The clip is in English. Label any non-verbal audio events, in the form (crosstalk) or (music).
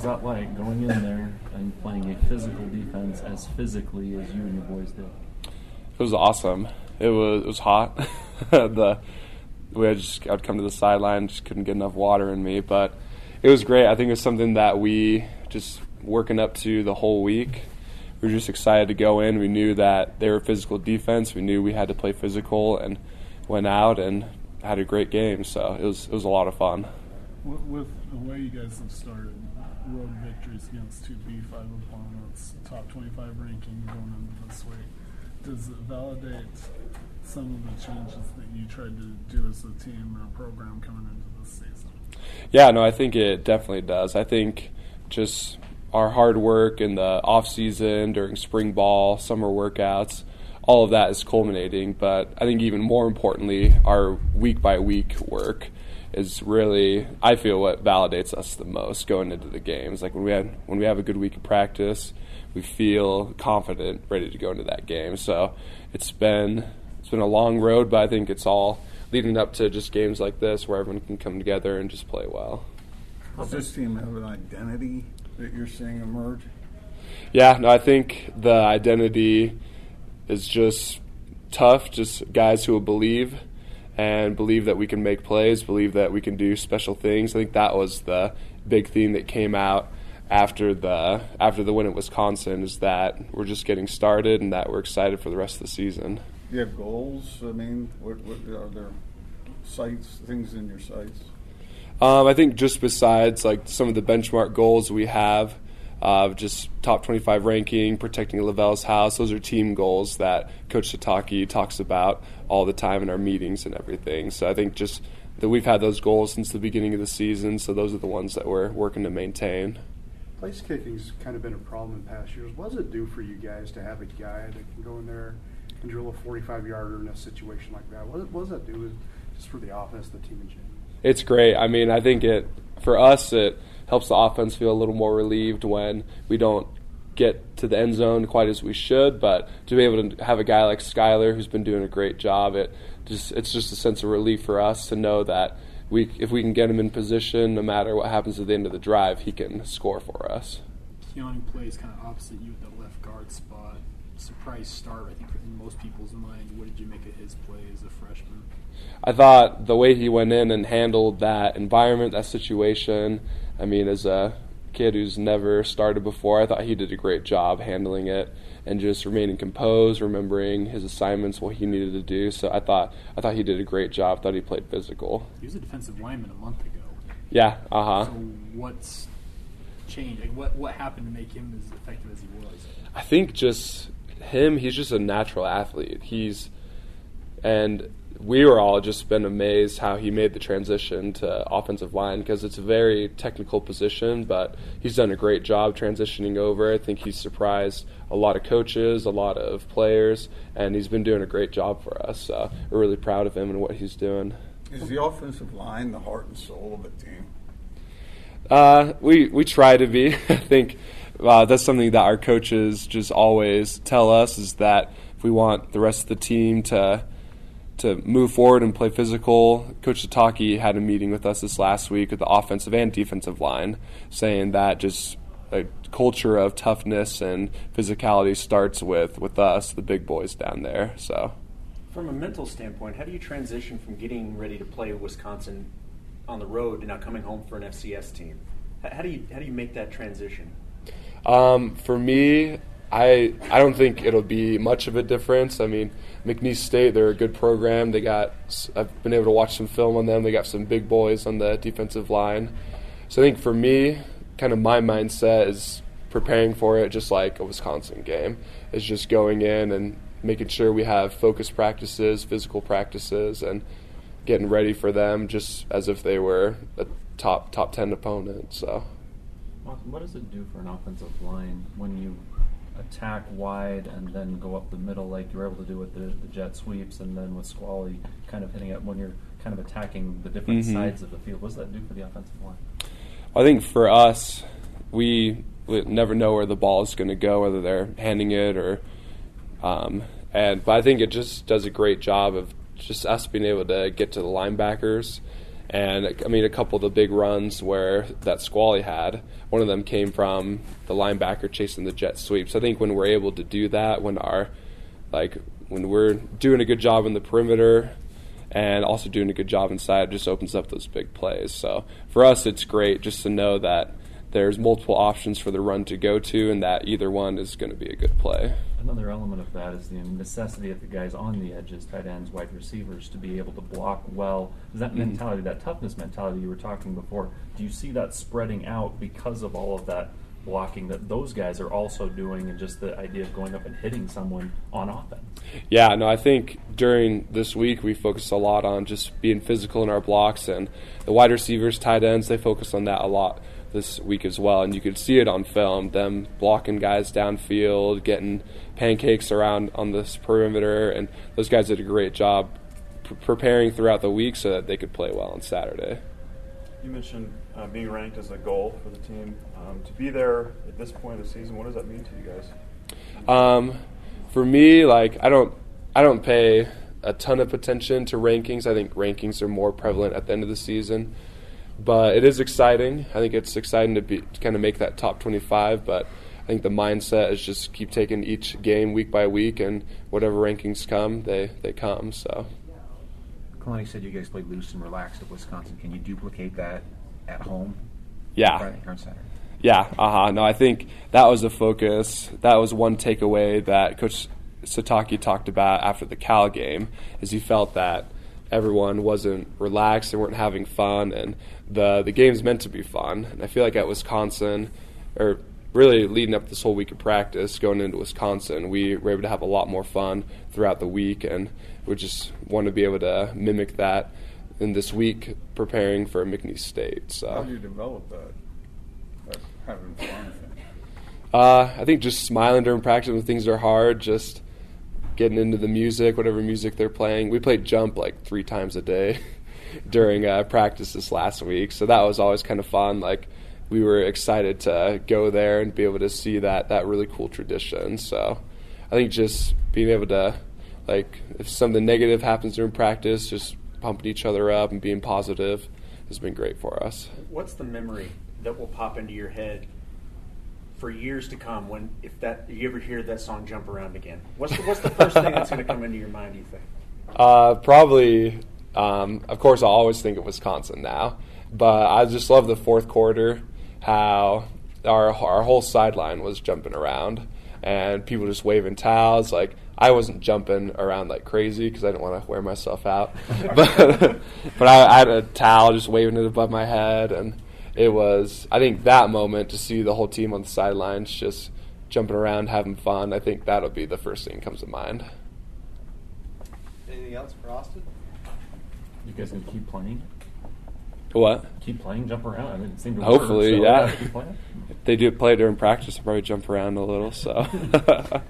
was that like going in there and playing a physical defense as physically as you and your boys did? It was awesome. It was it was hot. (laughs) the we had just I'd come to the sideline, just couldn't get enough water in me, but it was great. I think it was something that we just working up to the whole week. We were just excited to go in. We knew that they were physical defense. We knew we had to play physical, and went out and had a great game. So it was it was a lot of fun. With, with the way you guys have started, road victories against two P5 opponents, top 25 ranking going into this week, does it validate some of the changes that you tried to do as a team or a program coming into this season? Yeah, no, I think it definitely does. I think just our hard work in the off season during spring ball, summer workouts, all of that is culminating. But I think even more importantly, our week by week work is really I feel what validates us the most going into the games. Like when we had when we have a good week of practice, we feel confident, ready to go into that game. So it's been it's been a long road, but I think it's all leading up to just games like this where everyone can come together and just play well. Does this team have an identity that you're seeing emerge? Yeah, no, I think the identity is just tough, just guys who will believe and believe that we can make plays, believe that we can do special things. I think that was the big theme that came out after the after the win at Wisconsin is that we're just getting started and that we're excited for the rest of the season. Do you have goals? I mean, what, what are there sights, things in your sights? Um, I think just besides like some of the benchmark goals we have, uh, just top 25 ranking, protecting LaVell's house, those are team goals that Coach Sitake talks about all the time in our meetings and everything. So I think just that we've had those goals since the beginning of the season, so those are the ones that we're working to maintain. Place kicking's kind of been a problem in past years. What does it do for you guys to have a guy that can go in there and drill a 45 yarder in a situation like that? What, what does that do just for the offense, the team in general? It's great. I mean, I think it for us it helps the offense feel a little more relieved when we don't get to the end zone quite as we should. But to be able to have a guy like Skyler who's been doing a great job, it just it's just a sense of relief for us to know that we if we can get him in position, no matter what happens at the end of the drive, he can score for us. Keone plays kind of opposite you at the left guard spot. Surprise start, I think, in most people's mind. What did you make of his play as a freshman? I thought the way he went in and handled that environment, that situation. I mean, as a kid who's never started before, I thought he did a great job handling it and just remaining composed, remembering his assignments, what he needed to do. So I thought I thought he did a great job. Thought he played physical. He was a defensive lineman a month ago. Yeah. Uh huh. So what's changed? Like what what happened to make him as effective as he was? I think just him. He's just a natural athlete. He's and we were all just been amazed how he made the transition to offensive line because it's a very technical position, but he's done a great job transitioning over. I think he's surprised a lot of coaches, a lot of players, and he's been doing a great job for us. Uh, we're really proud of him and what he's doing. Is the offensive line the heart and soul of the team? Uh, we we try to be. (laughs) I think uh, that's something that our coaches just always tell us is that if we want the rest of the team to to move forward and play physical. Coach Sitake had a meeting with us this last week with the offensive and defensive line, saying that just a culture of toughness and physicality starts with with us, the big boys down there. So, from a mental standpoint, how do you transition from getting ready to play Wisconsin on the road to now coming home for an FCS team? How do you how do you make that transition? Um, for me, I I don't think it'll be much of a difference. I mean, McNeese State, they're a good program. They got I've been able to watch some film on them. They got some big boys on the defensive line. So I think for me, kind of my mindset is preparing for it just like a Wisconsin game. Is just going in and making sure we have focused practices, physical practices, and getting ready for them just as if they were a top top ten opponent. So. What does it do for an offensive line when you attack wide and then go up the middle like you're able to do with the, the jet sweeps and then with Squally kind of hitting it when you're kind of attacking the different mm-hmm. sides of the field. What does that do for the offensive line? I think for us, we, we never know where the ball is going to go, whether they're handing it or. Um, and but I think it just does a great job of just us being able to get to the linebackers And I mean, a couple of the big runs where that Squally had, one of them came from the linebacker chasing the jet sweeps. I think when we're able to do that, when our like when we're doing a good job in the perimeter and also doing a good job inside, it just opens up those big plays. So for us, it's great just to know that there's multiple options for the run to go to, and that either one is going to be a good play. Another element of that is the necessity of the guys on the edges, tight ends, wide receivers, to be able to block well. Is that Mhm. mentality, that toughness mentality you were talking before, do you see that spreading out because of all of that blocking that those guys are also doing and just the idea of going up and hitting someone on offense? Yeah, no, I think during this week we focused a lot on just being physical in our blocks, and the wide receivers, tight ends, they focused on that a lot this week as well. And you could see it on film them blocking guys downfield, getting pancakes around on this perimeter, and those guys did a great job p- preparing throughout the week so that they could play well on Saturday. You mentioned uh, being ranked as a goal for the team. Um, to be there at this point of the season, what does that mean to you guys? Um, for me, like I don't, I don't pay a ton of attention to rankings. I think rankings are more prevalent at the end of the season, but it is exciting. I think it's exciting to be to kind of make that top twenty-five. But I think the mindset is just keep taking each game week by week, and whatever rankings come, they they come. So. Kalani said you guys played loose and relaxed at Wisconsin. Can you duplicate that at home? Yeah. Saturday? Yeah, uh-huh. No, I think that was the focus. That was one takeaway that Coach Sitake talked about after the Cal game, is he felt that everyone wasn't relaxed and weren't having fun, and the the game's meant to be fun. And I feel like at Wisconsin, or really leading up this whole week of practice, going into Wisconsin, we were able to have a lot more fun throughout the week, and we just want to be able to mimic that in this week preparing for McNeese State. So. How do you develop that? having fun? Uh, I think just smiling during practice when things are hard, just getting into the music, whatever music they're playing. We played jump like three times a day (laughs) during uh, practice this last week, so that was always kind of fun. Like we were excited to go there and be able to see that that really cool tradition. So I think just being able to like if something negative happens during practice, just pumping each other up and being positive has been great for us. What's the memory that will pop into your head for years to come when if that you ever hear that song jump around again? What's the, what's the first thing that's going to come into your mind? Do you think? Uh, probably, um, of course, I always think of Wisconsin now, but I just love the fourth quarter, how our our whole sideline was jumping around and people just waving towels. Like I wasn't jumping around like crazy because I didn't want to wear myself out, (laughs) but (laughs) but I, I had a towel just waving it above my head, and it was I think that moment to see the whole team on the sidelines just jumping around having fun. I think that'll be the first thing that comes to mind. Anything else for Austin? You guys gonna keep playing? What? Keep playing, jump around. I mean, it seemed to Hopefully, work, so yeah. Uh, keep playing. If they do play during practice, I'll probably jump around a little. So. (laughs)